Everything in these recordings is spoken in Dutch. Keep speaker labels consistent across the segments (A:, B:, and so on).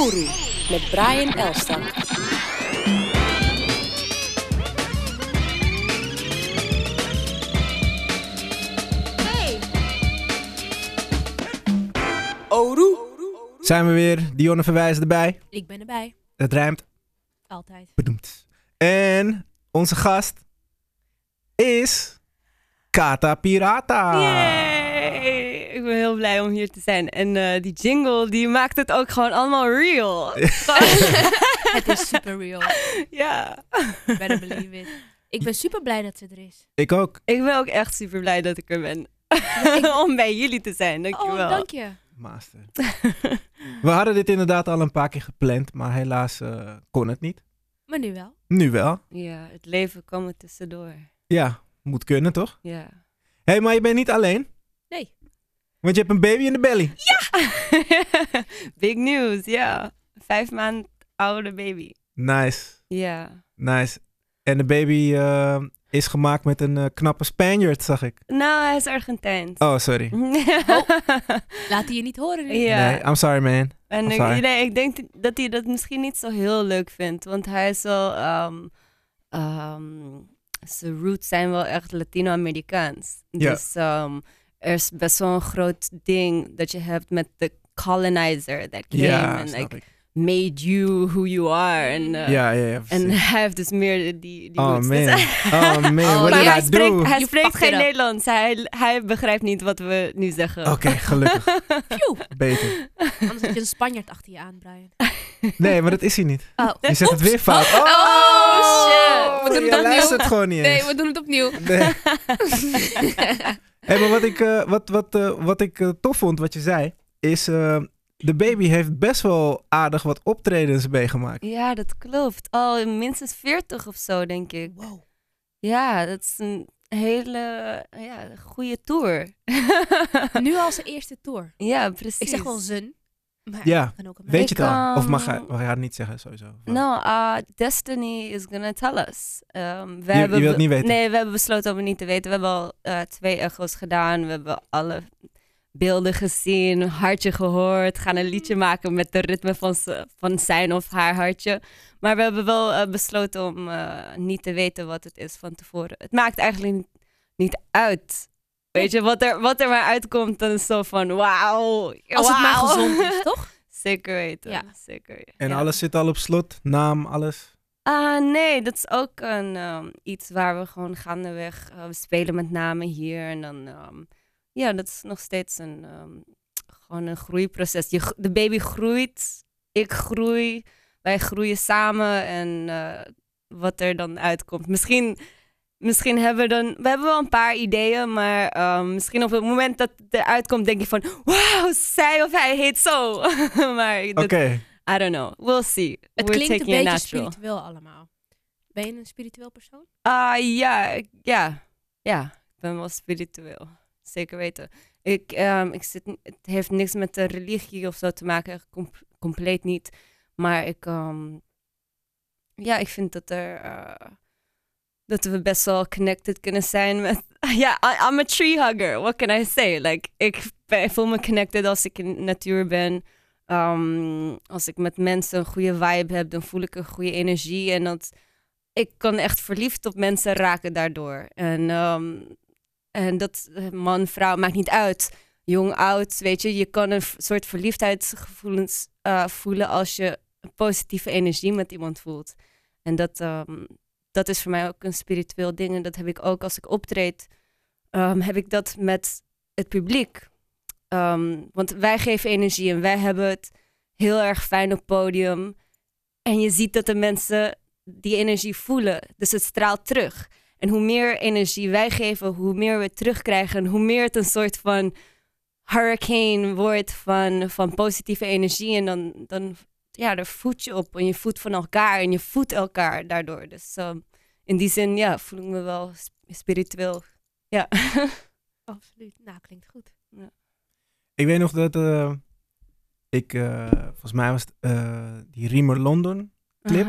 A: Oru met Brian Elstak. Oru.
B: Zijn we weer, Dionne Verwijs erbij.
C: Ik ben erbij.
B: Het rijmt.
C: Altijd.
B: Bedoemd. En onze gast is Kata Pirata.
D: Ik ben heel blij om hier te zijn. En eh, die jingle, die maakt het ook gewoon allemaal real.
C: Het is super real.
D: ja.
C: Better believe it. Ik ben super blij dat ze er is.
B: Ik ook.
D: Ik ben ook echt super blij dat ik er ben. om bij jullie te zijn, dankjewel.
C: Oh, dank je.
B: Master. we hadden dit inderdaad al een paar keer gepland, maar helaas eh, kon het niet.
C: Maar nu wel.
B: Nu wel.
D: Ja, het leven kwam er tussendoor.
B: Ja, moet kunnen toch?
D: Ja.
B: Hé, hey, maar je bent niet alleen. Want je hebt een baby in de belly.
D: Big news, ja. Vijf maand oude baby.
B: Nice,
D: Ja.
B: nice. En de baby eh, is gemaakt met een eh, knappe Spaniard, zag ik.
D: Nou, hij is Argentijns.
B: Oh, sorry.
C: Laat die je niet horen nu.
D: Ja.
B: Nee, I'm sorry man.
D: En
B: I'm
D: ik,
B: sorry.
D: nee, ik denk dat hij dat misschien niet zo heel leuk vindt. Want hij is wel... ehm, ehm, zijn roots zijn wel echt Latino-Amerikaans.
B: Ja.
D: Dus ehm, er is best wel een groot ding dat je hebt met de colonizer that came
B: Ja,
D: and like
B: ik.
D: made you who you are. En,
B: Ja, ja, ja.
D: en hij heeft dus meer die, die
B: Oh
D: roots. Dus-
B: man. Oh man,
C: Oh,
B: what
D: maar
B: did
D: hij
B: I do?
D: spreekt, hij spreekt geen. Nederlands. Hij, hij begrijpt niet wat we nu zeggen.
B: Oké, gelukkig. Beter.
C: Anders heb je een Spanjaard achter je aan, Brian.
B: Nee, maar dat is hij niet.
C: Oh,
B: Je zegt het weer fout. Oh,
C: Oh, shit. We doen het opnieuw.
B: luistert gewoon niet
C: Nee, we doen het opnieuw.
B: Nee. Hey, maar wat ik, eh, wat, wat, eh, wat ik eh, tof vond, wat je zei, is... eh, de baby heeft best wel aardig wat optredens meegemaakt.
D: Ja, dat klopt. Al minstens 40 of zo, denk ik.
C: Wow.
D: Ja, dat is een hele ja, goede tour.
C: Nu al zijn eerste tour.
D: ja, precies.
C: Ik zeg wel z'n. Maar
B: Ja, Weet je het
D: Ik,
B: al? Of mag
D: ehm,
B: hij, mag hij het niet zeggen sowieso?
D: Nou, uh, Destiny is gonna tell us. Um, we
B: Je-
D: hebben
B: je wilt niet weten?
D: Nee, we hebben besloten om het niet te weten. We hebben al eh, twee echo's gedaan. We hebben alle beelden gezien, hartje gehoord. Gaan een liedje maken met de ritme van, van zijn of haar hartje. Maar we hebben wel eh, besloten om eh, niet te weten wat het is van tevoren. Het maakt eigenlijk niet uit. Weet je, wat er, wat er maar uitkomt, dan is zo van wauw.
C: Als het maar gezond is, toch?
D: Zeker weten.
C: Ja.
D: Zeker weten.
B: En
D: ja.
B: alles zit al op slot, naam, alles.
D: Ah, nee, dat is ook een, ehm, iets waar we gewoon gaandeweg... eh, we spelen met namen hier en dan... ehm, ja, dat is nog steeds een, ehm, gewoon een groeiproces. Je, de baby groeit, ik groei, wij groeien samen en eh, wat er dan uitkomt. Misschien, misschien hebben we dan... We hebben wel een paar ideeën, maar ehm, misschien op het moment dat het eruit komt denk je van... Wauw, zij of hij heet zo. maar
B: Oké.
D: dat- I don't know. We'll see.
C: Het
D: We're
C: klinkt een beetje spiritueel allemaal. Ben je een spiritueel persoon?
D: Ah, ja, ik- ja, ja. Ik ben wel spiritueel. Zeker weten. Ik, ehm, ik zit, het heeft niks met de religie of zo te maken. com- compleet niet. Maar ik, ehm, ja, ik vind dat er, eh, dat we best wel connected kunnen zijn met, ja, I'm a tree hugger. What can I say? Like, ik, ben- ik voel me connected als ik in natuur ben. Ehm, als ik met mensen een goede vibe heb, dan voel ik een goede energie. En dat, ik kan echt verliefd op mensen raken daardoor. En, ehm, en dat eh, man, vrouw, maakt niet uit. Jong, oud, weet je. Je kan een soort verliefdheidsgevoelens eh, voelen als je positieve energie met iemand voelt. En dat, ehm, dat is voor mij ook een spiritueel ding. En dat heb ik ook als ik optreed, ehm, heb ik dat met het publiek. Ehm, want wij geven energie en wij hebben het heel erg fijn op podium. En je ziet dat de mensen die energie voelen. Dus het straalt terug. En hoe meer energie wij geven, hoe meer we terugkrijgen. En hoe meer het een soort van hurricane wordt van, van positieve energie. En dan, dan ja, daar voed je op. En je voedt van elkaar. En je voedt elkaar daardoor. Dus ehm, in die zin, ja, voel ik me wel sp- spiritueel. Ja.
C: Absoluut. Nou, klinkt goed.
B: Ik weet nog dat eh, ik, eh, volgens mij was het eh, die Riemer London, Clip?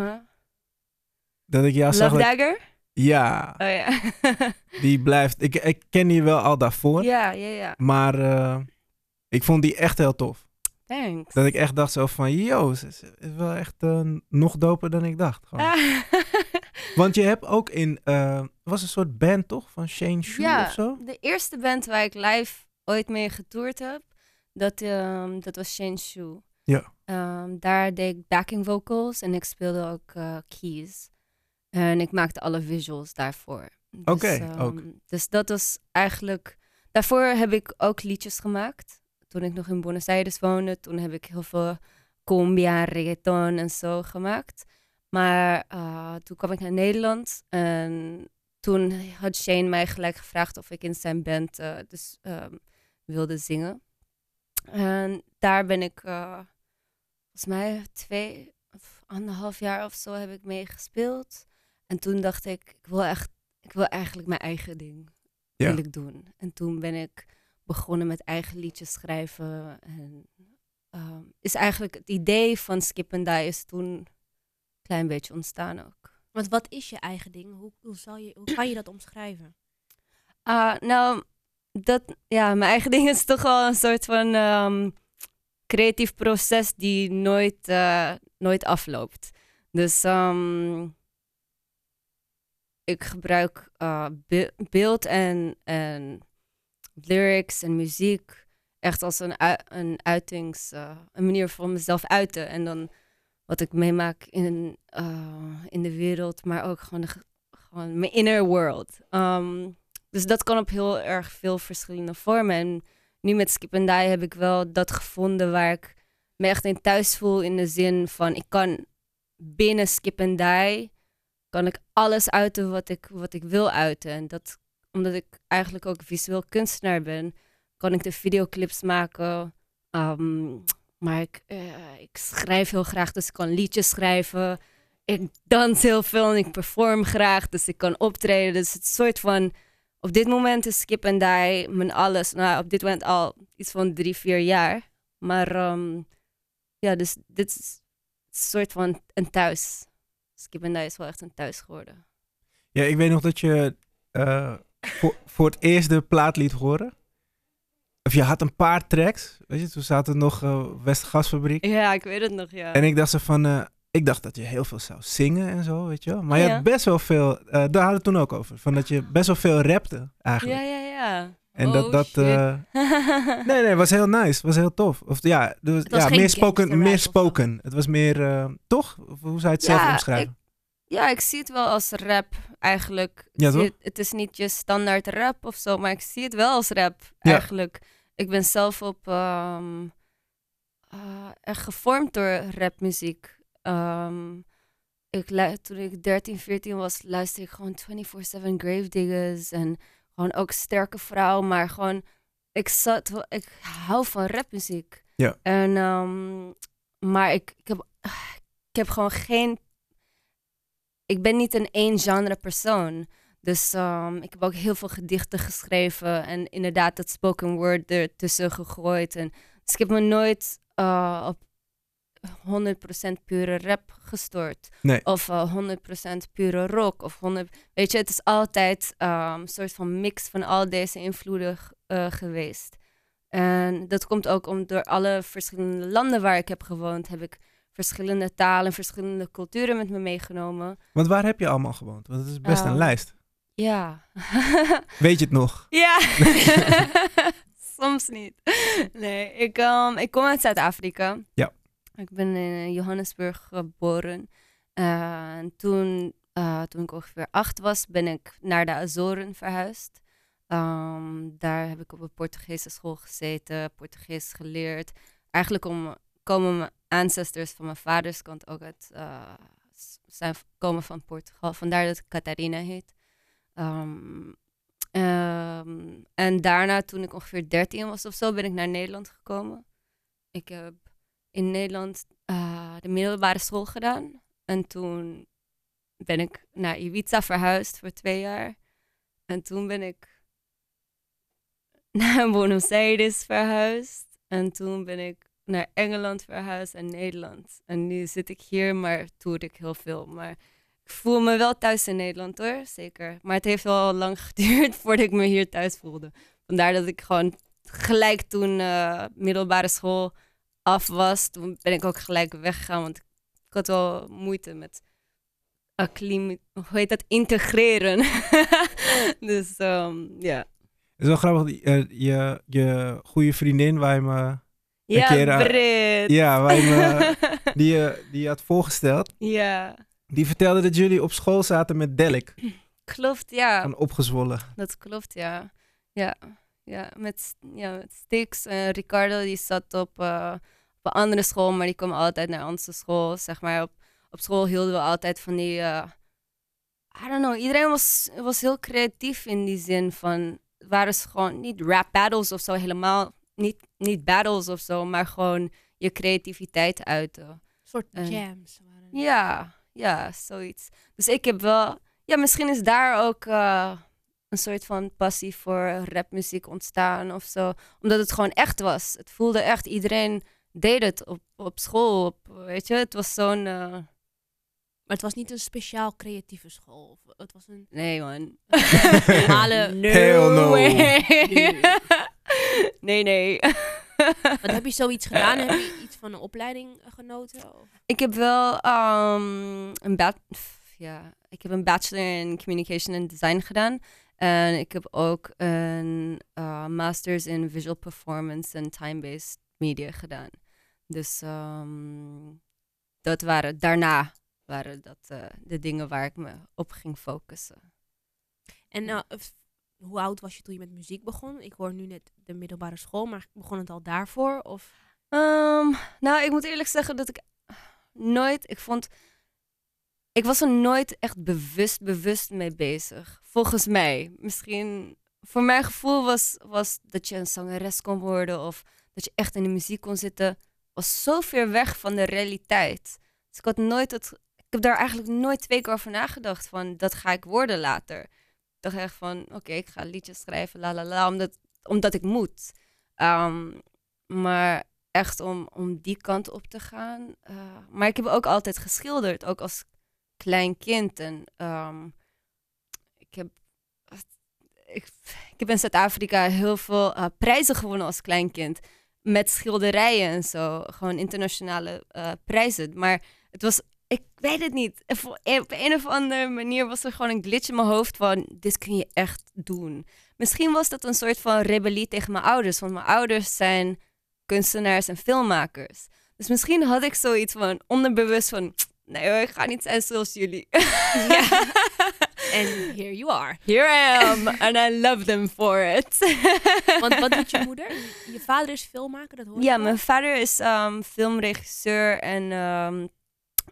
B: Dat ik jou
D: Love
B: zag. dat-
D: Dagger?
B: ja,
D: Oh ja.
B: die blijft. Ik, ik ken die wel al daarvoor,
D: ja, ja, ja.
B: maar eh, ik vond die echt heel tof.
D: thanks.
B: Dat ik echt dacht zo van, yo, ze is wel echt nog doper dan ik dacht. Gewoon. Want je hebt ook in, eh, was een soort band toch? Van Shane Shu
D: Ja.
B: of zo?
D: De eerste band waar ik live ooit mee getoerd heb, dat, ehm, dat was Shane Shu.
B: Ja.
D: Ehm, daar deed ik backing vocals en ik speelde ook eh, keys. En ik maakte alle visuals daarvoor. Dus,
B: Oké,
D: ehm,
B: ook.
D: Dus dat was eigenlijk... Daarvoor heb ik ook liedjes gemaakt. Toen ik nog in Buenos Aires woonde, toen heb ik heel veel cumbia, reggaeton en zo gemaakt. Maar eh, toen kwam ik naar Nederland en toen had Shane mij gelijk gevraagd of ik in zijn band eh, dus, ehm, wilde zingen. En daar ben ik, eh, volgens mij twee of anderhalf jaar of zo heb ik mee gespeeld. En toen dacht ik, ik wil echt, ik wil eigenlijk mijn eigen ding
B: Ja.
D: wil ik doen. En toen ben ik begonnen met eigen liedjes schrijven. En ehm, is eigenlijk het idee van Skip and Die is toen klein beetje ontstaan ook.
C: Want wat is je eigen ding? Hoe, hoe, zal je, hoe kan je dat omschrijven?
D: Ah, nou, dat, ja, mijn eigen ding is toch wel een soort van ehm, creatief proces die nooit, eh, nooit afloopt. Dus ehm, ik gebruik eh, be- beeld en, en lyrics en muziek echt als een, een uitings, eh, een manier van mezelf uiten. En dan wat ik meemaak in, eh, in de wereld, maar ook gewoon, gewoon mijn inner world. Ehm, dus dat kan op heel erg veel verschillende vormen. En nu met Skip and Die heb ik wel dat gevonden waar ik me echt in thuis voel. In de zin van, ik kan binnen Skip and Die, kan ik alles uiten wat ik, wat ik wil uiten. En dat, omdat ik eigenlijk ook visueel kunstenaar ben, kan ik de videoclips maken. Ehm, maar ik, eh, ik schrijf heel graag, dus ik kan liedjes schrijven. Ik dans heel veel en ik perform graag, dus ik kan optreden. Dus het soort van op dit moment is Skip and Die mijn alles. Nou, op dit moment al iets van drie, vier jaar. Maar ehm, ja, dus dit is een soort van een thuis. Skip and Die is wel echt een thuis geworden.
B: Ja, ik weet nog dat je eh, voor, voor het eerst de plaat liet horen. Of je had een paar tracks, weet je, toen zaten nog uh, Westgasfabriek.
D: Ja, ik weet het nog, ja.
B: En ik dacht zo van, eh, ik dacht dat je heel veel zou zingen en zo, weet je wel. Maar je
D: Ja.
B: had best wel veel, eh, daar hadden we het toen ook over, van dat je best wel veel rapte eigenlijk.
D: Ja, ja, ja.
B: En
D: Oh,
B: dat, dat
D: shit.
B: eh, nee, nee, was heel nice, was heel tof. Of ja, dus, ja meer spoken, meer spoken. Het was meer, eh, toch? Of hoe zou je het zelf omschrijven?
D: Ja, ik zie het wel als rap eigenlijk.
B: Ja, toch?
D: Het, het is niet je standaard rap of zo, maar ik zie het wel als rap
B: Ja.
D: eigenlijk. Ik ben zelf op ehm, eh, echt gevormd door rapmuziek. Ehm, ik, toen ik 13, 14 was, luisterde ik gewoon 24-7 Gravediggers en gewoon ook sterke vrouw, maar gewoon ik zat ik hou van rapmuziek.
B: Ja.
D: En ehm, maar ik, ik heb ik heb gewoon geen ik ben niet een één genre persoon. Dus ehm, ik heb ook heel veel gedichten geschreven en inderdaad dat spoken word ertussen gegooid. En, dus ik heb me nooit eh, op 100% pure rap gestort.
B: Nee.
D: Of eh, 100% pure rock. Of 100, weet je, het is altijd ehm, een soort van mix van al deze invloeden eh, geweest. En dat komt ook om door alle verschillende landen waar ik heb gewoond, heb ik verschillende talen, verschillende culturen met me meegenomen.
B: Want waar heb je allemaal gewoond? Want het is best een
D: Ehm,
B: lijst.
D: Ja.
B: Weet je het nog?
D: ja. Soms niet. Nee, ik, ehm, ik kom uit Zuid-Afrika.
B: Ja.
D: Ik ben in Johannesburg geboren. Eh, en toen, eh, toen ik ongeveer acht was, ben ik naar de Azoren verhuisd. Ehm, daar heb ik op een Portugese school gezeten, Portugees geleerd. Eigenlijk om, komen mijn ancestors van mijn vaders kant ook uit, eh, zijn, komen van Portugal. Vandaar dat het Catarina heet. Ehm, ehm, en daarna, toen ik ongeveer 13 was of zo, ben ik naar Nederland gekomen. Ik heb in Nederland eh, de middelbare school gedaan. En toen ben ik naar Ibiza verhuisd voor twee jaar. En toen ben ik naar Buenos Aires verhuisd. En toen ben ik naar Engeland verhuisd en Nederland. En nu zit ik hier, maar toer ik heel veel. Maar ik voel me wel thuis in Nederland hoor, zeker. Maar het heeft wel lang geduurd voordat ik me hier thuis voelde. Vandaar dat ik gewoon gelijk toen eh, middelbare school af was, toen ben ik ook gelijk weggegaan. Want ik had wel moeite met acclim, hoe heet dat, integreren. dus ehm, ja.
B: Het is wel grappig, eh, je, je goede vriendin waar je me,
D: Ja,
B: keer, eh,
D: Brit.
B: ja, me, die, je, die je had voorgesteld,
D: ja,
B: die vertelde dat jullie op school zaten met Delik
D: klopt, ja.
B: en opgezwollen.
D: Dat klopt, ja. Ja, ja met, ja, met Stix. Ricardo die zat op, eh, op een andere school, maar die kwam altijd naar onze school. Zeg maar, op, op school hielden we altijd van die... eh, I don't know, iedereen was, was heel creatief in die zin van... Waren ze gewoon niet rap battles of zo, helemaal niet, niet battles of zo, maar gewoon je creativiteit uiten.
C: Een soort
D: En-
C: jams.
D: Ja, ja, zoiets. Dus ik heb wel, ja, misschien is daar ook eh, een soort van passie voor rapmuziek ontstaan of zo. Omdat het gewoon echt was. Het voelde echt, iedereen deed het op, op school. Op, weet je, het was zo'n. eh,
C: Maar het was niet een speciaal creatieve school. Het was een
D: nee, man.
C: normale...
B: Hell no.
D: nee, nee.
C: Wat heb je zoiets gedaan? Heb je iets van een opleiding genoten? Of?
D: Ik heb wel ehm, een, ba- ja, ik heb een bachelor in communication en design gedaan. En ik heb ook een eh, masters in visual performance en time-based media gedaan. Dus ehm, dat waren, daarna waren dat eh, de dingen waar ik me op ging focussen.
C: En f- hoe oud was je toen je met muziek begon? Ik hoor nu net de middelbare school, maar begon het al daarvoor? Of?
D: Ehm, nou, ik moet eerlijk zeggen dat ik nooit, ik vond, ik was er nooit echt bewust, bewust mee bezig. Volgens mij. Misschien, voor mijn gevoel was, was dat je een zangeres kon worden of dat je echt in de muziek kon zitten, was zo ver weg van de realiteit. Dus ik had nooit het, ik heb daar eigenlijk nooit twee keer over nagedacht van, dat ga ik worden later. Dacht echt van, oké, ik ga liedjes schrijven, la la la, omdat, omdat ik moet. Ehm, maar echt om, om die kant op te gaan. eh, maar ik heb ook altijd geschilderd, ook als klein kind. En ehm, ik, heb, ik, heb in Zuid-Afrika heel veel eh, prijzen gewonnen als klein kind. Met schilderijen en zo. Gewoon internationale eh, prijzen. Maar het was, ik weet het niet. Op een of andere manier was er gewoon een glitch in mijn hoofd van, dit kun je echt doen. Misschien was dat een soort van rebellie tegen mijn ouders. Want mijn ouders zijn kunstenaars en filmmakers. Dus misschien had ik zoiets van onderbewust van... Nee hoor, ik ga niet zijn zoals jullie.
C: En here you are.
D: Here I am. And I love them for it.
C: Want wat doet je moeder? Je vader is filmmaker, dat hoor ik
D: Ja,
C: wel.
D: mijn vader is ehm, filmregisseur en ehm,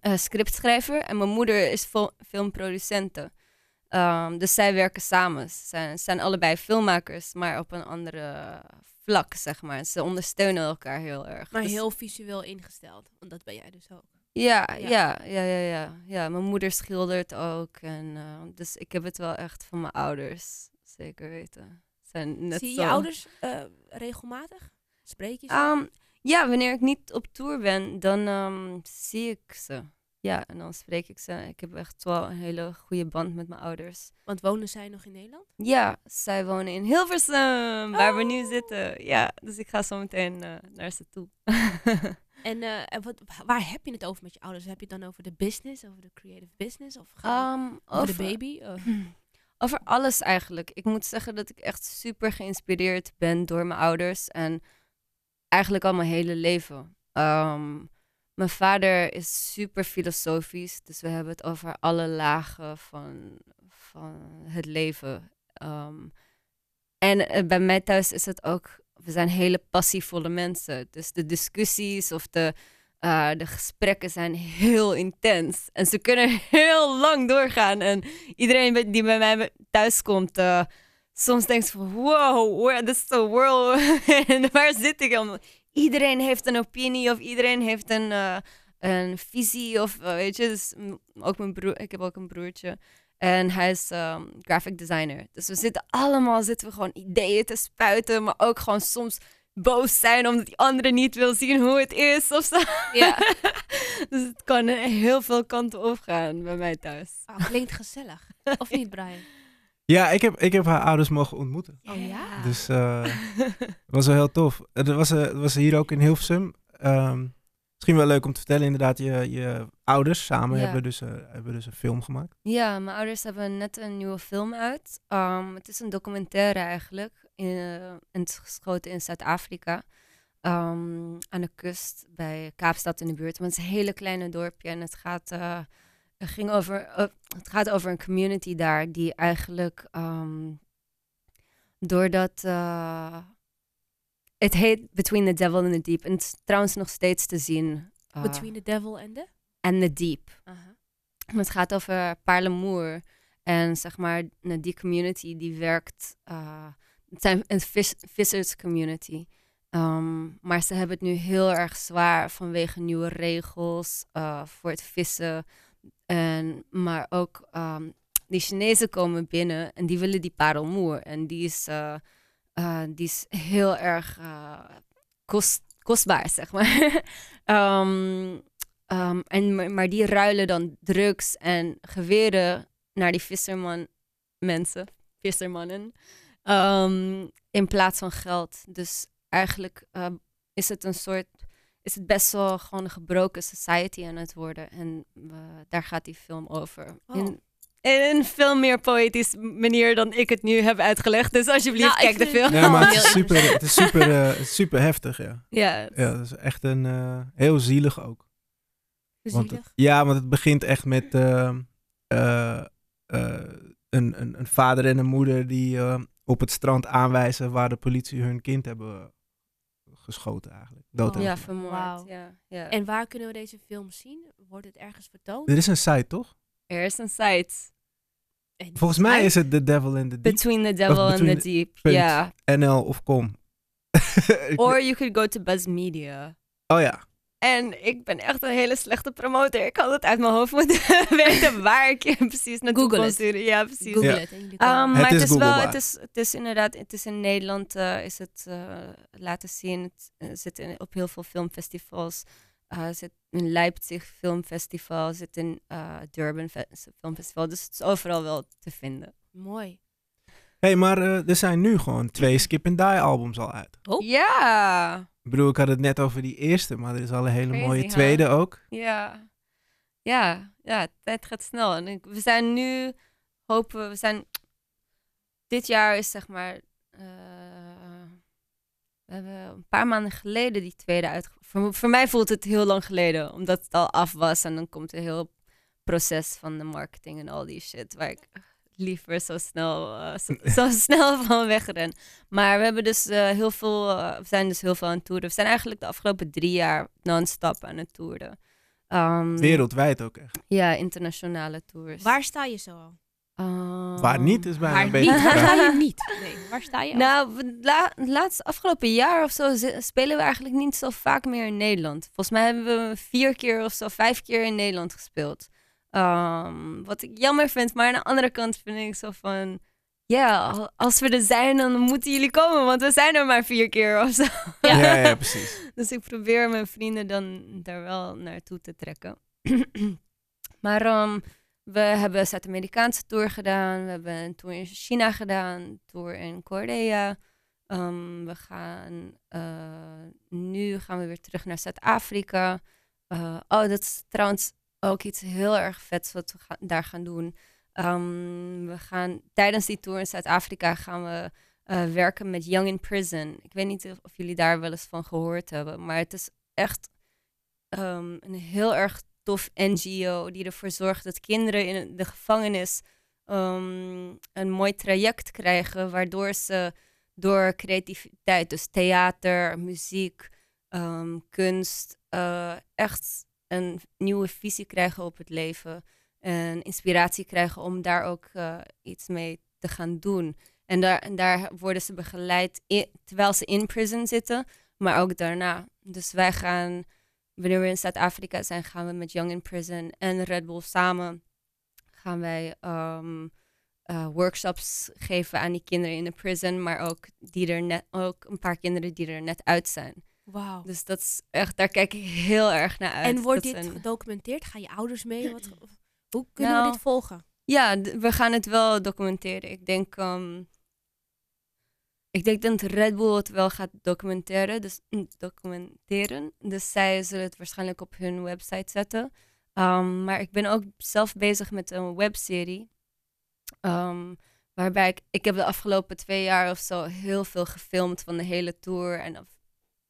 D: eh, scriptschrijver. En mijn moeder is fil- filmproducente. Ehm, dus zij werken samen. Ze zijn, zijn allebei filmmakers, maar op een andere vlak, zeg maar. Ze ondersteunen elkaar heel erg.
C: Maar
D: Dus-
C: heel visueel ingesteld. Want dat ben jij dus ook.
D: Ja,
C: Ja.
D: ja, ja, ja, ja. Ja, mijn moeder schildert ook. En, eh, dus ik heb het wel echt van mijn ouders. Zeker weten. Zijn net
C: Zie je
D: zo.
C: je ouders eh, regelmatig? Spreek je ze?
D: Ehm, ja, wanneer ik niet op tour ben, dan ehm, zie ik ze. Ja, en dan spreek ik ze. Ik heb echt wel een hele goede band met mijn ouders.
C: Want wonen zij nog in Nederland?
D: Ja, zij wonen in Hilversum, waar we nu
C: Oh.
D: zitten. Ja, dus ik ga zo meteen eh, naar ze toe.
C: En, eh, en wat, waar heb je het over met je ouders? Heb je het dan over de business, over de creative business? Of je
D: Ehm,
C: over de
D: over-
C: baby? Of-
D: Over alles eigenlijk. Ik moet zeggen dat ik echt super geïnspireerd ben door mijn ouders en eigenlijk al mijn hele leven. Ehm, mijn vader is super filosofisch, dus we hebben het over alle lagen van, van het leven. Ehm, en eh, bij mij thuis is het ook, we zijn hele passievolle mensen. Dus de discussies of de, eh, de gesprekken zijn heel intens. En ze kunnen heel lang doorgaan. En iedereen die bij mij thuis komt, eh, soms denkt van wow, where a world. en waar zit ik? Omdat Iedereen heeft een opinie of iedereen heeft een, eh, een visie of eh, weet je. Dus ook mijn broer, ik heb ook een broertje. En hij is ehm, graphic designer. Dus we zitten allemaal zitten we gewoon ideeën te spuiten, maar ook gewoon soms boos zijn omdat die andere niet wil zien hoe het is of zo.
C: Ja.
D: dus het kan heel veel kanten opgaan bij mij thuis.
C: Ah, klinkt gezellig. Of niet, Brian?
B: Ja, ik heb, ik heb haar ouders mogen ontmoeten.
C: Oh ja?
B: Dus het was wel heel tof. Het was, het was hier ook in Hilversum. ehm, misschien wel leuk om te vertellen, inderdaad, je, je ouders samen
D: Ja.
B: hebben, dus, eh, hebben dus een film gemaakt.
D: Ja, mijn ouders hebben net een nieuwe film uit. Ehm, het is een documentaire eigenlijk. In, en het is geschoten in Zuid-Afrika. Ehm, aan de kust bij Kaapstad in de buurt. Maar het is een hele kleine dorpje. En het gaat, ging over, eh, het gaat over een community daar die eigenlijk... ehm, doordat... eh, het heet Between the Devil and the Deep. En het is trouwens nog steeds te zien. eh,
C: Between the devil and the...
D: and the Deep.
C: Aha.
D: Het gaat over Parlemoer. En zeg maar, nou, die community die werkt. het zijn een vis, vissers community. Ehm, maar ze hebben het nu heel erg zwaar vanwege nieuwe regels voor het vissen. En, maar ook ehm, die Chinezen komen binnen en die willen die parelmoer. En die is, eh, eh, die is heel erg eh, kost, kostbaar, zeg maar. Ehm, Ehm, en, maar, die ruilen dan drugs en geweren naar die visserman mensen, vissermannen, in plaats van geld. Dus eigenlijk is het een soort, is het best wel gewoon een gebroken society aan het worden. En daar gaat die film over.
C: Oh.
D: In, in een veel meer poëtisch manier dan ik het nu heb uitgelegd. Dus alsjeblieft,
C: Nou,
D: kijk de film.
B: Nee, maar het is super, het is super, eh, het super heftig, ja.
D: Ja,
B: Ja, dat is echt een, eh, heel zielig ook. Want
C: Zielig.
B: het- ja, want het begint echt met eh, een, een, een vader en een moeder die op het strand aanwijzen waar de politie hun kind hebben geschoten eigenlijk. Dood
C: Oh.
D: ja vermoord.
C: Wauw.
D: Ja, ja.
C: En waar kunnen we deze film zien? Wordt het ergens vertoond?
B: Er is een site, toch?
D: er is een site.
C: En
B: Volgens mij is het The Devil in the Deep.
D: Between the Devil and the Deep. Ja.
B: NL of com.
D: Or you could go to Buzz Media.
B: oh ja.
D: En ik ben echt een hele slechte promotor. Ik had het uit mijn hoofd moeten weten waar ik je precies naartoe
C: Google
D: kon sturen. Ja, precies.
C: Google
B: Ja.
C: het.
B: Het
D: maar
B: is
D: het is wel, het is, het is inderdaad, het is in Nederland eh, is het eh, laten zien. Het eh, zit in, op heel veel filmfestivals. Eh zit in Leipzig Filmfestival, zit in Durban Fe- Filmfestival. Dus het is overal wel te vinden.
C: Mooi.
B: hey, maar er zijn nu gewoon twee Skip and Die albums al uit.
C: Oh.
D: Ja,
B: Ik bedoel, ik had het net over die eerste, maar er is al een hele
D: Crazy,
B: mooie
D: huh?
B: tweede ook.
D: ja, ja, ja. Tijd gaat snel. En ik, we zijn nu, hopen we, we zijn, dit jaar is zeg maar, eh, we hebben een paar maanden geleden die tweede uitgebracht. Voor, voor mij voelt het heel lang geleden, omdat het al af was. En dan komt een heel proces van de marketing en al die shit, waar ik liever zo snel, eh, zo, zo snel van wegren. Maar we hebben dus eh, heel veel, eh, we zijn dus heel veel aan het toeren. We zijn eigenlijk de afgelopen drie jaar non-stop aan het toeren. Ehm,
B: Wereldwijd ook echt.
D: Ja, internationale tours.
C: Waar sta je zo al?
D: Ehm,
B: Waar niet is bijna
C: Waar
B: een
C: niet?
B: beetje...
C: Waar sta je niet? Nee, waar sta je al?
D: Nou, we- la, laatst afgelopen jaar of zo spelen we eigenlijk niet zo vaak meer in Nederland. Volgens mij hebben we vier keer of zo, vijf keer in Nederland gespeeld. Ehm, wat ik jammer vind, maar aan de andere kant vind ik zo van... Ja, al- als we er zijn, dan moeten jullie komen, want we zijn er maar vier keer of zo.
B: Ja, ja, ja, precies.
D: Dus ik probeer mijn vrienden dan daar wel naartoe te trekken. maar ehm, we hebben een Zuid-Amerikaanse tour gedaan. We hebben een tour in China gedaan. Een tour in Korea. Ehm, we gaan... eh, nu gaan we weer terug naar Zuid-Afrika. Eh, oh, dat is trouwens ook iets heel erg vets wat we daar gaan doen. Ehm, we gaan tijdens die tour in Zuid-Afrika gaan we eh, werken met Young in Prison. Ik weet niet of, jullie daar wel eens van gehoord hebben, maar het is echt ehm, een heel erg tof NGO die ervoor zorgt dat kinderen in de gevangenis ehm, een mooi traject krijgen, waardoor ze door creativiteit, dus theater, muziek, kunst, eh, echt een nieuwe visie krijgen op het leven en inspiratie krijgen om daar ook eh, iets mee te gaan doen. En daar, en daar worden ze begeleid terwijl ze in prison zitten, maar ook daarna. Dus wij gaan, wanneer we in Zuid-Afrika zijn, gaan we met Young in Prison en Red Bull samen gaan wij ehm, eh, workshops geven aan die kinderen in de prison, maar ook, die er net, ook een paar kinderen die er net uit zijn.
C: Wauw.
D: Dus dat is echt, daar kijk ik heel erg naar uit.
C: En wordt
D: Dat
C: dit
D: zijn-
C: gedocumenteerd? Gaan je ouders mee? Wat, hoe kunnen
D: Nou,
C: we dit volgen?
D: Ja, we gaan het wel documenteren. Ik denk, ehm, ik denk dat Red Bull het wel gaat documenteren. Dus, mm, documenteren. dus zij zullen het waarschijnlijk op hun website zetten. Um, maar ik ben ook zelf bezig met een webserie. Um, waarbij ik, ik heb de afgelopen twee jaar of zo heel veel gefilmd van de hele tour. En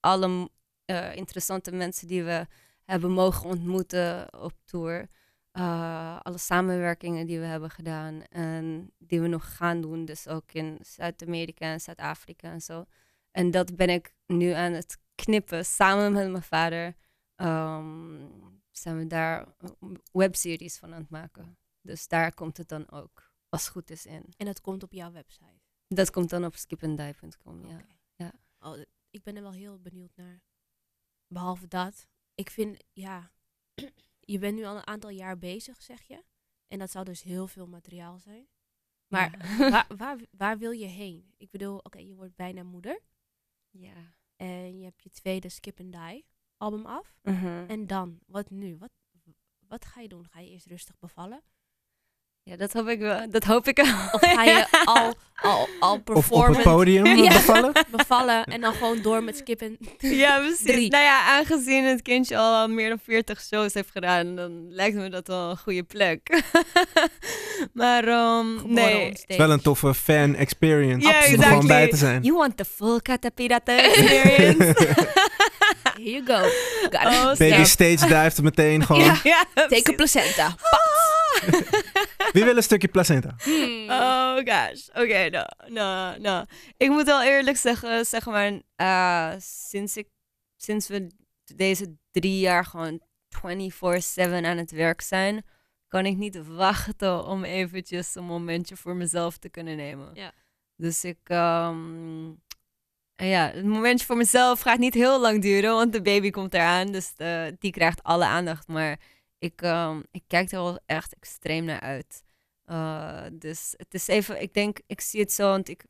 D: alle uh, interessante mensen die we hebben mogen ontmoeten op tour. Uh, alle samenwerkingen die we hebben gedaan en die we nog gaan doen. Dus ook in Zuid-Amerika en Zuid-Afrika en zo. En dat ben ik nu aan het knippen samen met mijn vader. Um, zijn we daar webseries van aan het maken. Dus daar komt het dan ook, als het goed is, in.
C: En dat komt op jouw website?
D: Dat komt dan op skipandie.com, ja. ja.
C: Oh, ik ben er wel heel benieuwd naar. Behalve dat, ik vind, ja, je bent nu al een aantal jaar bezig, zeg je. En dat zou dus heel veel materiaal zijn. Maar waar, waar, waar, wil je heen? Ik bedoel, oké, je wordt bijna moeder.
D: Ja.
C: En je hebt je tweede Skip and Die album af.
D: Mhm.
C: En dan, wat nu? Wat, wat ga je doen? Ga je eerst rustig bevallen?
D: Ja, dat hoop ik wel. Dat hoop ik.
C: Of ga je al, al, al
B: performen? Of op het podium bevallen?
C: bevallen en dan gewoon door met skippen.
D: Ja, precies. Nou ja, aangezien het kindje al meer dan 40 shows heeft gedaan, dan lijkt me dat wel een goede plek. maar um, nee.
B: Het is wel een toffe fan experience ja, om gewoon bij te zijn.
D: You want the full Catapirata experience?
C: Here you go.
B: Oh, Baby stage duift meteen gewoon. Ja,
C: ja, Take a placenta.
B: Wie wil een stukje placenta?
D: Hmm. Oh gosh. Oké, nou, nou, nou. Ik moet wel eerlijk zeggen, zeg maar, uh, sinds, ik, sinds we deze drie jaar gewoon 24-7 aan het werk zijn, kan ik niet wachten om eventjes een momentje voor mezelf te kunnen nemen.
C: Ja.
D: Dus ik, um, ja, het momentje voor mezelf gaat niet heel lang duren, want de baby komt eraan, dus uh, die krijgt alle aandacht. Maar ik, um, ik kijk er wel echt extreem naar uit. Uh, dus het is even, ik denk, ik zie het zo, want ik,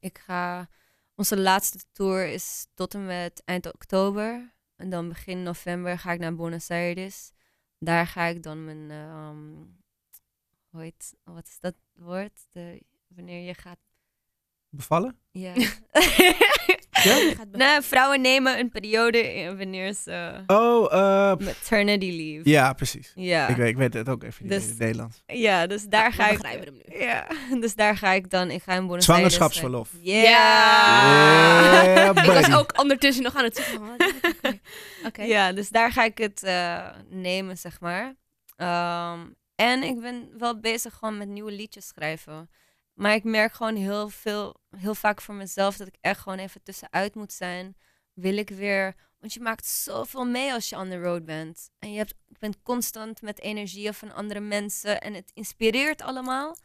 D: ik ga, onze laatste tour is tot en met eind oktober. En dan begin november ga ik naar Buenos Aires. Daar ga ik dan mijn, um, hoe heet, wat is dat woord? De, wanneer je gaat
B: Bevallen?
D: Ja. ja? Nee, vrouwen nemen een periode wanneer ze...
B: Oh, uh,
D: maternity leave.
B: Ja, precies.
D: Ja.
B: Ik, weet, ik weet het ook even dus, in het Nederlands.
D: Ja, dus daar ga ik...
C: hem nu.
D: Ja, dus daar ga ik dan... Ik ga in Buenos
B: Zwangerschapsverlof.
D: Ja. Yeah.
C: ik was ook ondertussen nog aan het zoeken. Oké.
D: Okay. Ja, dus daar ga ik het uh, nemen, zeg maar. Um, en ik ben wel bezig gewoon met nieuwe liedjes schrijven. Maar ik merk gewoon heel veel, heel vaak voor mezelf dat ik echt gewoon even tussenuit moet zijn. Wil ik weer, want je maakt zoveel mee als je on the road bent. En je, hebt, bent constant met energieën van andere mensen en het inspireert allemaal.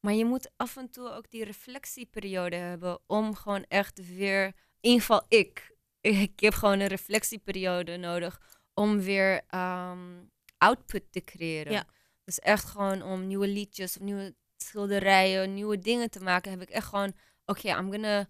D: Maar je moet af en toe ook die reflectieperiode hebben om gewoon echt weer, in ieder geval ik, ik heb gewoon een reflectieperiode nodig om weer um, output te creëren.
C: Ja.
D: Dus echt gewoon om nieuwe liedjes of nieuwe schilderijen, nieuwe dingen te maken, heb ik echt gewoon, oké, okay, I'm gonna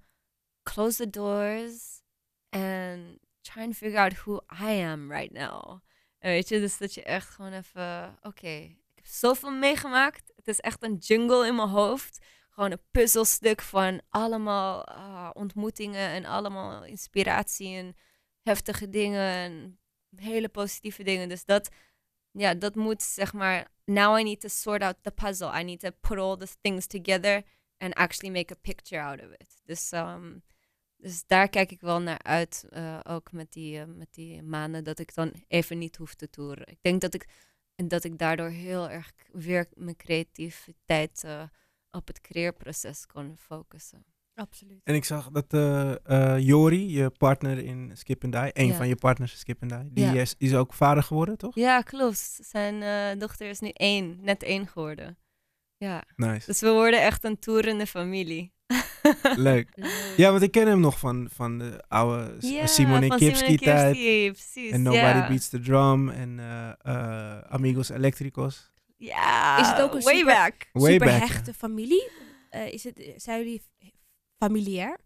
D: close the doors and try and figure out who I am right now. En weet je, dus dat je echt gewoon even, oké, ik heb zoveel meegemaakt. Het is echt een jungle in mijn hoofd. Gewoon een puzzelstuk van allemaal uh, ontmoetingen en allemaal inspiratie en heftige dingen en hele positieve dingen. Dus dat, ja, dat moet zeg maar now I need to sort out the puzzle. I need to put all the things together and actually make a picture out of it. Dus, um, dus daar kijk ik wel naar uit, uh, ook met die, uh, met die maanden dat ik dan even niet hoef te toeren. Ik denk dat ik, dat ik daardoor heel erg weer mijn creativiteit uh, op het creëerproces kon focussen.
C: Absoluut.
B: En ik zag dat uh, uh, Jori, je partner in Skip and Die, een van je partners in Skip and Die, die is, is ook vader geworden, toch?
D: Ja, klopt. Zijn uh, dochter is nu één, net één geworden. Ja.
B: Nice.
D: Dus we worden echt een toerende familie.
B: Leuk. Ja, want ik ken hem nog van, van de oude
D: ja,
B: Simone Kipski tijd.
D: Precies,
B: en Nobody Beats the Drum en Amigos Electricos.
D: Ja,
C: is het ook een
D: way
C: super,
D: back.
C: Way super back, hechte familie? is het, zijn jullie familiair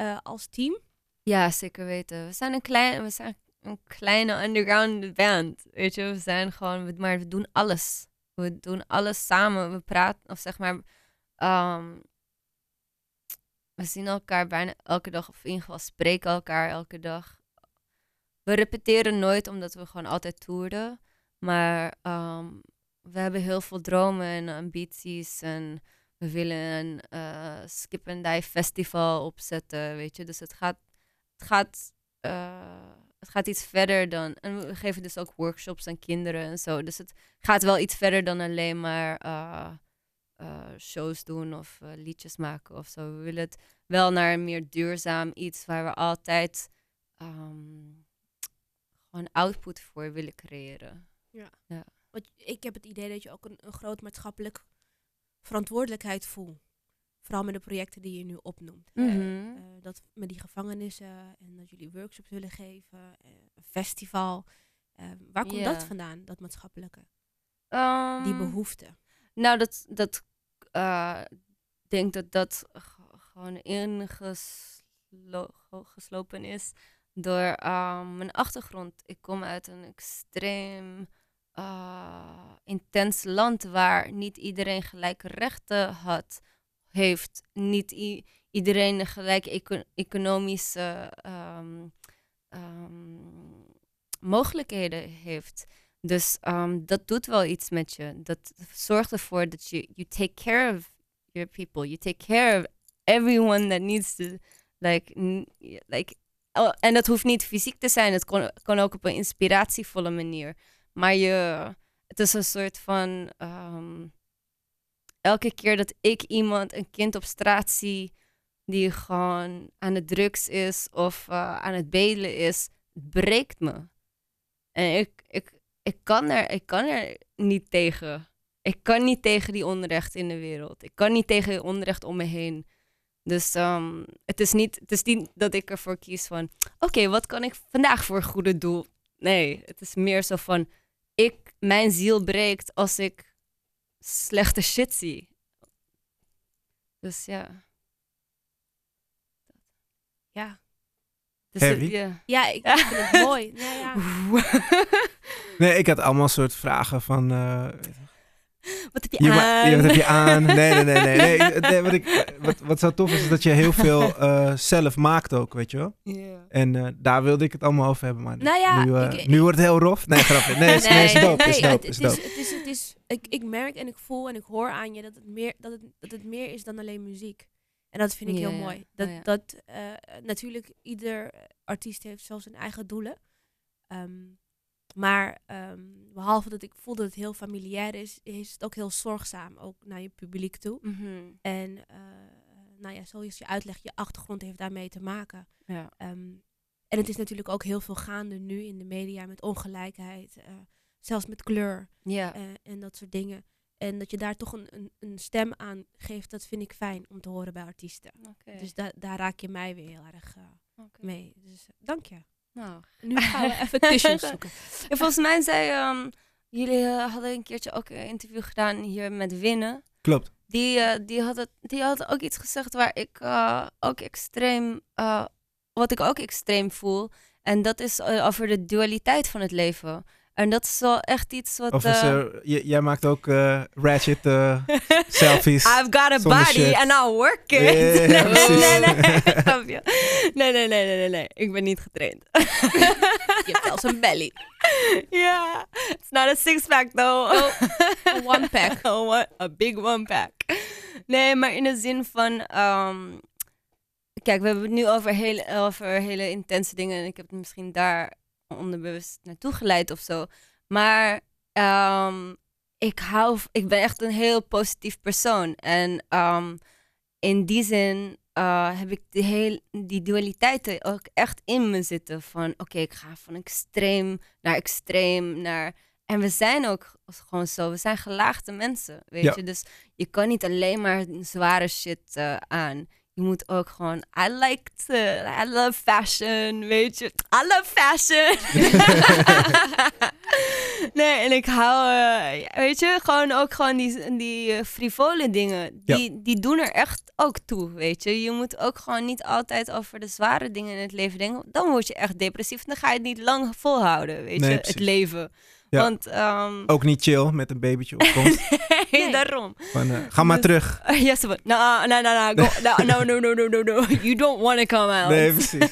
C: uh, als team?
D: Ja, zeker weten. We zijn een, klein, we zijn een kleine underground band. Weet je, we zijn gewoon, maar we doen alles. We doen alles samen. We praten, of zeg maar, um, we zien elkaar bijna elke dag, of in ieder geval spreken elkaar elke dag. We repeteren nooit, omdat we gewoon altijd toerden. Maar ehm, we hebben heel veel dromen en ambities. En we willen een eh, skip and dive festival opzetten, weet je. Dus het gaat, het gaat, eh, het gaat iets verder dan... En we geven dus ook workshops aan kinderen en zo. Dus het gaat wel iets verder dan alleen maar eh, shows doen of liedjes maken of zo. We willen het wel naar een meer duurzaam iets waar we altijd ehm, gewoon output voor willen creëren.
C: Want ik heb het idee dat je ook een, een groot maatschappelijk verantwoordelijkheid voelt. Vooral met de projecten die je nu opnoemt. Eh, dat met die gevangenissen en dat jullie workshops willen geven, eh, een festival. Waar komt dat vandaan, dat maatschappelijke? Die
D: Ehm,
C: behoefte?
D: Nou, dat, dat ik denk dat dat gewoon ingeslopen is door ehm, mijn achtergrond. Ik kom uit een extreem eh, intens land waar niet iedereen gelijke rechten had, heeft. Niet iedereen de gelijke eco- economische ehm, ehm, mogelijkheden heeft. Dus ehm, dat doet wel iets met je. Dat zorgt ervoor dat je you take care of your people. You take care of everyone that needs to like like oh, en dat hoeft niet fysiek te zijn. Het kan ook op een inspiratievolle manier. Maar je, het is een soort van ehm, elke keer dat ik iemand, een kind op straat zie die gewoon aan de drugs is of eh, aan het bedelen is, het breekt me. En ik, ik, ik, kan er, ik kan er niet tegen. Ik kan niet tegen die onrecht in de wereld. Ik kan niet tegen onrecht om me heen. Dus ehm, het, is niet, het is niet dat ik ervoor kies van... Oké, wat kan ik vandaag voor goede doel? Nee, het is meer zo van... Ik, mijn ziel breekt als ik slechte shit zie. Dus ja.
C: Ja.
D: Dus het-
B: Heavy.
D: ja.
C: Ja, ik vind het mooi. Nou ja.
B: Nee, ik had allemaal soort vragen van... eh,
D: Wat heb je, aan?
B: ja, wat heb je aan? Nee, nee, nee. nee, nee. Wat, ik, wat, wat zo tof is, is dat je heel veel eh, zelf maakt ook, weet je wel?
D: Ja.
B: En eh, daar wilde ik het allemaal over hebben, maar
C: Nou ja,
B: nu, eh,
C: ik-
B: nu wordt het heel rof. Nee, grapje. Nee, is, nee, is dope, is
C: nee,
B: dope,
C: het,
B: is
C: het is,
B: dope.
C: het is, het is, ik, ik merk en ik voel en ik hoor aan je dat het meer, dat het, dat het meer is dan alleen muziek. En dat vind ik heel mooi.
D: Oh,
C: Dat,
D: ja.
C: dat eh, natuurlijk ieder artiest heeft zo zijn eigen doelen. Ehm, maar ehm, behalve dat ik voel dat het heel familiair is, is het ook heel zorgzaam, ook naar je publiek toe.
D: Mhm.
C: En eh, nou ja, zoals je uitlegt, je achtergrond heeft daarmee te maken.
D: ja.
C: Ehm, en het is natuurlijk ook heel veel gaande nu in de media met ongelijkheid, eh, zelfs met kleur
D: Ja.
C: eh, en dat soort dingen. En dat je daar toch een, een, een stem aan geeft, dat vind ik fijn om te horen bij artiesten. Dus da daar raak je mij weer heel erg mee. Dus dank je.
D: Nou,
C: Nu gaan we even tissues zoeken.
D: En volgens mij zei ehm, jullie eh, hadden een keertje ook een interview gedaan hier met Winnen.
B: Klopt.
D: Die, eh, die, had het, die had ook iets gezegd waar ik eh, ook extreem, eh, wat ik ook extreem voel. En dat is over de dualiteit van het leven. En dat is wel echt iets wat.
B: Of is
D: eh,
B: er, jij maakt ook eh, ratchet eh, selfies.
D: I've got a body
B: shit.
D: and I'll work it. Nee, nee, nee, nee, nee, nee, nee, nee, nee. Ik ben niet getraind.
C: Je hebt zelfs een belly.
D: Ja, it's not a six pack though.
C: One pack.
D: a, one- a big one pack. Nee, maar in de zin van. ehm, kijk, we hebben het nu over hele, over hele intense dingen. En ik heb het misschien daar onderbewust naartoe geleid of zo. Maar ehm, ik hou. Ik ben echt een heel positief persoon. En ehm, in die zin. eh, heb ik die, heel, die dualiteiten ook echt in me zitten. Van oké, ik ga van extreem naar extreem naar en we zijn ook gewoon zo. We zijn gelaagde mensen, weet
B: Ja.
D: je. Dus je kan niet alleen maar zware shit eh, aan. Je moet ook gewoon... I like to... I love fashion, weet je. I love fashion. nee, en ik hou... eh, weet je, gewoon ook gewoon die, die eh, frivole dingen.
B: Ja.
D: Die, die doen er echt ook toe, weet je. Je moet ook gewoon niet altijd over de zware dingen in het leven denken. Dan word je echt depressief. Dan ga je het niet lang volhouden, weet
B: Nee,
D: je.
B: precies.
D: Het leven.
B: Ja.
D: Want... ehm,
B: Ook niet chill met een babytje op komst.
C: Nee.
D: daarom.
B: Van, eh, ga maar
D: Dus-
B: terug.
D: ja, ze van, no, no, no, no, go, no, no, no, no, no, no, you don't want to come out.
B: Nee, precies.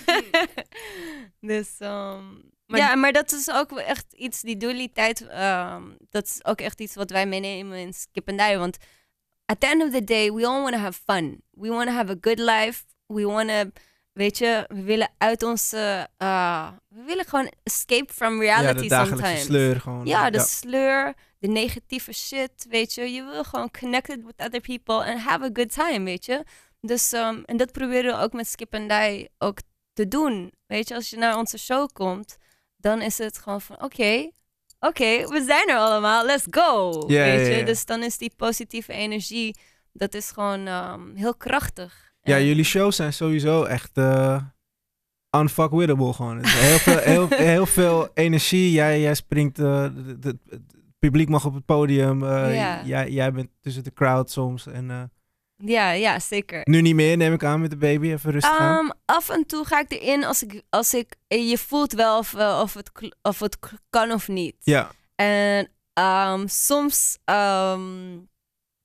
D: dus, ehm,
C: Maar-
D: ja, maar dat is ook echt iets, die dualiteit, ehm, dat is ook echt iets wat wij meenemen in Skip and Die. Want at the end of the day, we all want to have fun. We want to have a good life. We want to, weet je, we willen uit onze, uh, we willen gewoon escape from
B: Ja,
D: reality
B: de dagelijkse
D: sometimes.
B: sleur gewoon.
D: Ja, de sleur, de negatieve shit, weet je. Je wil gewoon connected with other people and have a good time, weet je. Dus, ehm, en dat proberen we ook met Skip and Die ook te doen. Weet je, als je naar onze show komt, dan is het gewoon van, oké, oké, we zijn er allemaal, let's go. Weet je, dus dan is die positieve energie, dat is gewoon ehm, heel krachtig.
B: Ja,
D: En-
B: jullie shows zijn sowieso echt eh unfuckwittable gewoon. Heel, veel, heel, heel veel energie. Jij, jij springt, eh, de- publiek mag op het podium. eh,
D: Ja.
B: jij, jij bent tussen de crowd soms. En eh,
D: Ja, ja, zeker.
B: nu niet meer, neem ik aan, met de baby. Even rustig.
D: Ehm, af en toe ga ik erin als ik, als ik eh, je voelt wel of, of, het, of het kan of niet.
B: Ja,
D: En ehm, soms ehm,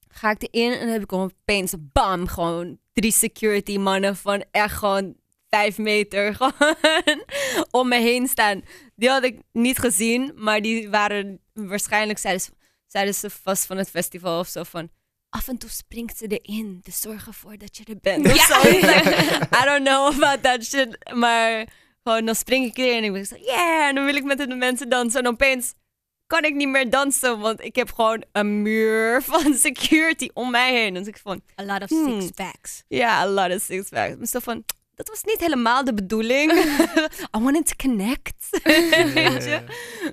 D: ga ik erin en dan heb ik opeens bam, gewoon drie security mannen van echt gewoon vijf meter gewoon om me heen staan. Die had ik niet gezien, maar die waren waarschijnlijk, zeiden ze, zeiden ze vast van het festival of zo van... Af en toe springt ze erin, dus zorg ervoor dat je er bent. Zo. Like, I don't know about that shit, maar gewoon dan spring ik erin en ik ben zo, yeah, en dan wil ik met de mensen dansen en opeens kan ik niet meer dansen, want ik heb gewoon een muur van security om mij heen. Dus ik van,
C: A lot of
D: Hmm.
C: six-packs.
D: ja, a lot of six packs. Maar zo van, dat was niet helemaal de bedoeling. I wanted to connect. Weet je?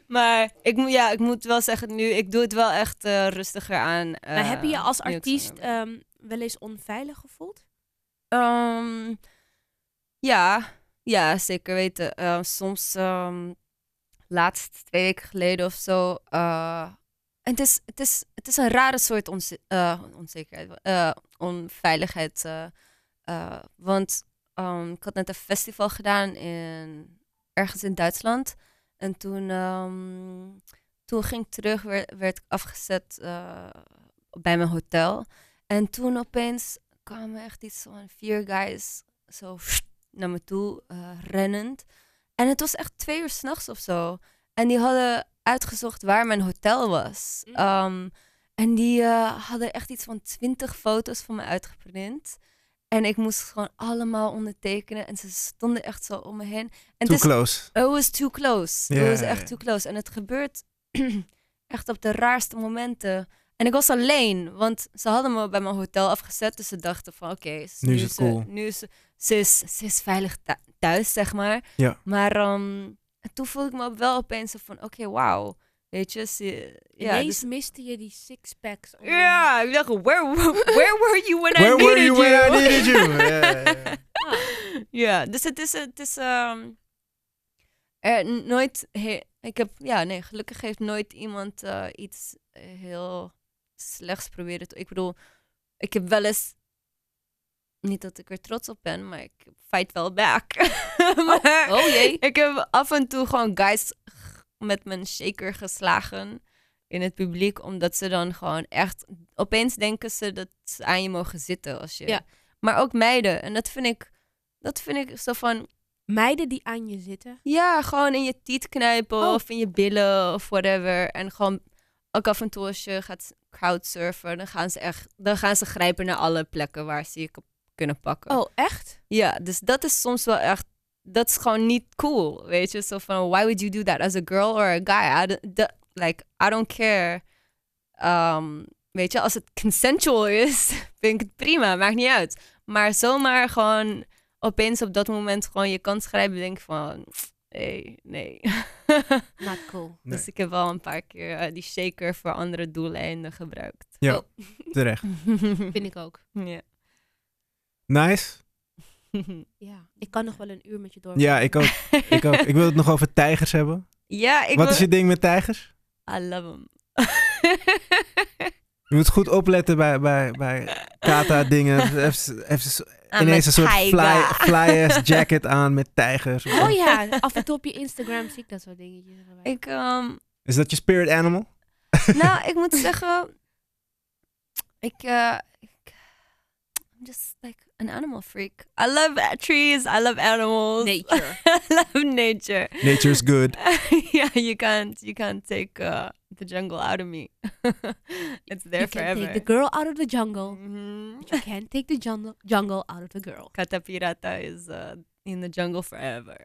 D: Maar ik, moet- ja, ik moet wel zeggen, nu, ik doe het wel echt eh, rustiger aan.
C: maar heb je je
D: eh,
C: als artiest ehm, wel eens onveilig gevoeld?
D: Ehm, ja, ja, zeker weten. Eh, soms, ehm, laatst twee weken geleden of zo. eh, en het is, het, is, het is een rare soort onze- eh, onzekerheid, eh, onveiligheid. eh, eh, want ehm, ik had net een festival gedaan in, ergens in Duitsland. En toen, ehm, toen ging ik terug, werd, werd ik afgezet eh, bij mijn hotel. En toen opeens kwamen echt iets van vier guys zo naar me toe eh, rennend. En het was echt twee uur s'nachts of zo. En die hadden uitgezocht waar mijn hotel was.
C: Mm.
D: Ehm, en die eh, hadden echt iets van twintig foto's van me uitgeprint. En ik moest gewoon allemaal ondertekenen. En ze stonden echt zo om me heen. En
B: Too
D: is
B: close.
D: It was too close.
B: Ja,
D: it was echt too close. En het gebeurt echt op de raarste momenten. En ik was alleen, want ze hadden me bij mijn hotel afgezet. Dus ze dachten van, oké,
B: Nu is het
D: ze,
B: cool.
D: nu is ze, ze, is, ze is veilig thu- thuis, zeg maar.
B: Ja.
D: Maar ehm, en toen voelde ik me wel opeens van, oké, wauw. Weet je, ze, ja,
C: Ineens
D: dus-
C: miste je die six-packs.
D: ja, ik dacht, where, where were you when
B: Where
D: I
B: were
D: needed
B: you when I
D: you?
B: needed you? Ja, ja, ja.
C: Ah,
D: Ja, dus het is, het is ehm, er nooit, he- ik heb, ja, nee, gelukkig heeft nooit iemand eh, iets heel slechts proberen ik bedoel, ik heb wel eens, niet dat ik er trots op ben, maar ik fight wel back. maar
C: oh jee.
D: ik heb af en toe gewoon guys met mijn shaker geslagen in het publiek, omdat ze dan gewoon echt, opeens denken ze dat ze aan je mogen zitten als je,
C: Ja.
D: maar ook meiden. En dat vind ik, dat vind ik zo van,
C: Meiden die aan je zitten.
D: ja, gewoon in je tiet knijpen
C: Oh.
D: of in je billen of whatever. En gewoon ook af en toe als je gaat crowdsurfen, dan gaan ze echt, dan gaan ze grijpen naar alle plekken waar ze je kunnen pakken.
C: Oh, echt?
D: Ja, dus dat is soms wel echt, dat is gewoon niet cool, weet je? Zo van, why would you do that as a girl or a guy? I don't, that- like, I don't care. Um, weet je, als het consensual is, vind ik het prima, maakt niet uit. Maar zomaar gewoon opeens op dat moment gewoon je kans grijpen, denk ik van, nee, nee.
C: Not cool.
B: Nee.
D: Dus ik heb wel een paar keer eh, die shaker voor andere doeleinden gebruikt.
B: Ja,
C: Oh.
B: terecht.
C: Vind ik ook.
D: ja.
B: Nice.
C: Ja. Ik kan nog wel een uur met je door.
B: Ja, ik ook. Ik ook. Ik wil het nog over tijgers hebben.
D: ja, ik
B: Wat
D: wil-
B: is je ding met tijgers?
D: I love them.
B: Je moet goed opletten bij, bij, bij kata-dingen. Even, even
D: I'm
B: ineens een soort fly, fly-ass jacket aan met tijgers.
C: Oh ja, af en toe op je Instagram zie ik dat soort dingetjes. erbij.
D: Ik, ehm,
B: Is dat je spirit animal?
D: nou, ik moet zeggen, ik, uh, ik, I'm just like an animal freak. I love uh, trees. I love animals.
C: Nature.
D: I love nature.
B: Nature's good.
D: yeah, you can't, you can't take uh, the jungle out of me. it's there
C: you
D: forever.
C: You can take the girl out of the jungle.
D: Mhm.
C: But you can't take the jungle, jungle out of the girl.
D: Catapirata is uh, in the jungle forever.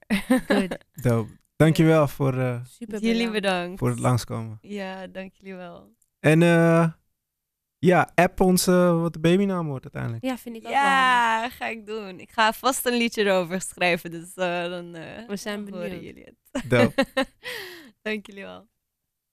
C: Good.
B: Dope. Dankjewel voor, eh,
C: Super
D: Jullie
C: bedankt.
D: bedankt.
B: voor het langskomen.
D: Ja, dank jullie wel.
B: En eh, ja, app ons wat de babynaam wordt uiteindelijk.
C: Ja, vind ik ook wel.
D: Ja, ga ik doen. Ik ga vast een liedje erover schrijven, dus eh, dan eh,
C: We zijn
D: horen
C: benieuwd.
D: jullie het. Dank jullie wel.